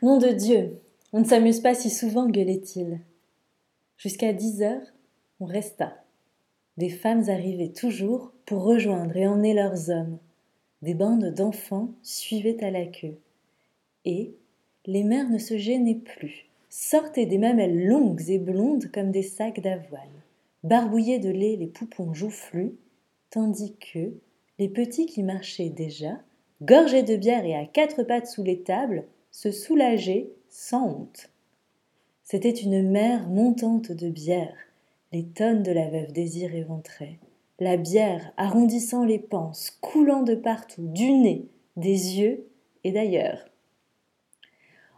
Nom de Dieu, on ne s'amuse pas si souvent, gueulait-il. Jusqu'à dix heures, on resta. Des femmes arrivaient toujours pour rejoindre et emmener leurs hommes. Des bandes d'enfants suivaient à la queue. Et les mères ne se gênaient plus, sortaient des mamelles longues et blondes comme des sacs d'avoine, barbouillaient de lait les poupons joufflus, tandis que les petits qui marchaient déjà, gorgés de bière et à quatre pattes sous les tables, se soulageaient sans honte. C'était une mer montante de bière, les tonnes de la veuve désir éventraient, la bière arrondissant les panses, coulant de partout, du nez, des yeux et d'ailleurs.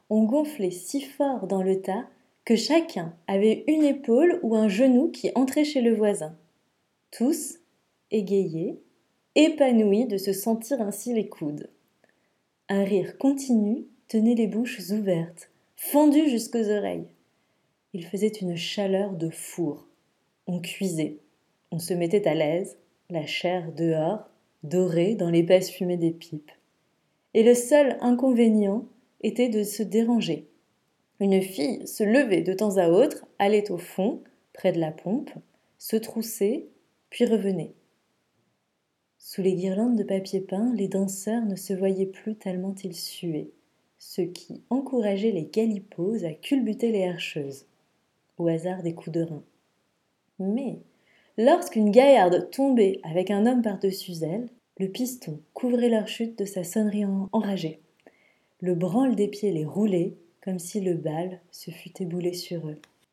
On gonflait si fort dans le tas que chacun avait une épaule ou un genou qui entrait chez le voisin. Tous, égayés, épanouis de se sentir ainsi les coudes. Un rire continu tenait les bouches ouvertes, fendues jusqu'aux oreilles. Il faisait une chaleur de four. On cuisait. On se mettait à l'aise, la chair dehors, dorée dans l'épaisse fumée des pipes. Et le seul inconvénient était de se déranger. Une fille se levait de temps à autre, allait au fond, près de la pompe, se troussait, puis revenait. Sous les guirlandes de papier peint, les danseurs ne se voyaient plus tellement ils suaient, ce qui encourageait les galipots à culbuter les herscheuses, au hasard des coups de rein. Mais, lorsqu'une gaillarde tombait avec un homme par-dessus elle, le piston couvrait leur chute de sa sonnerie enragée. Le branle des pieds les roulait comme si le bal se fût éboulé sur eux.